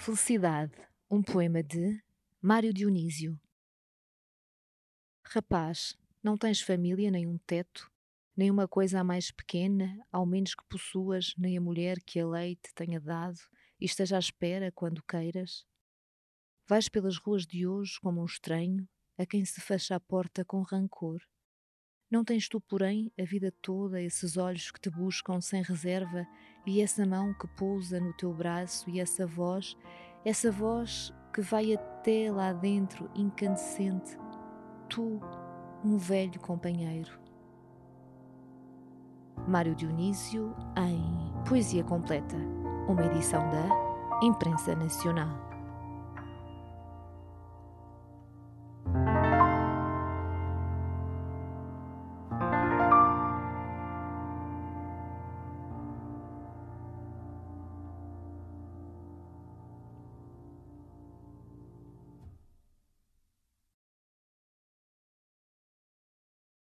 Felicidade, um poema de Mário Dionísio. Rapaz, não tens família nem um teto, nem uma coisa a mais pequena, ao menos que possuas, nem a mulher que a lei te tenha dado e esteja à espera quando queiras? Vais pelas ruas de hoje como um estranho, a quem se fecha a porta com rancor. Não tens tu, porém, a vida toda esses olhos que te buscam sem reserva e essa mão que pousa no teu braço e essa voz, essa voz que vai até lá dentro incandescente, tu, um velho companheiro. Mário Dionísio em Poesia Completa, uma edição da Imprensa Nacional.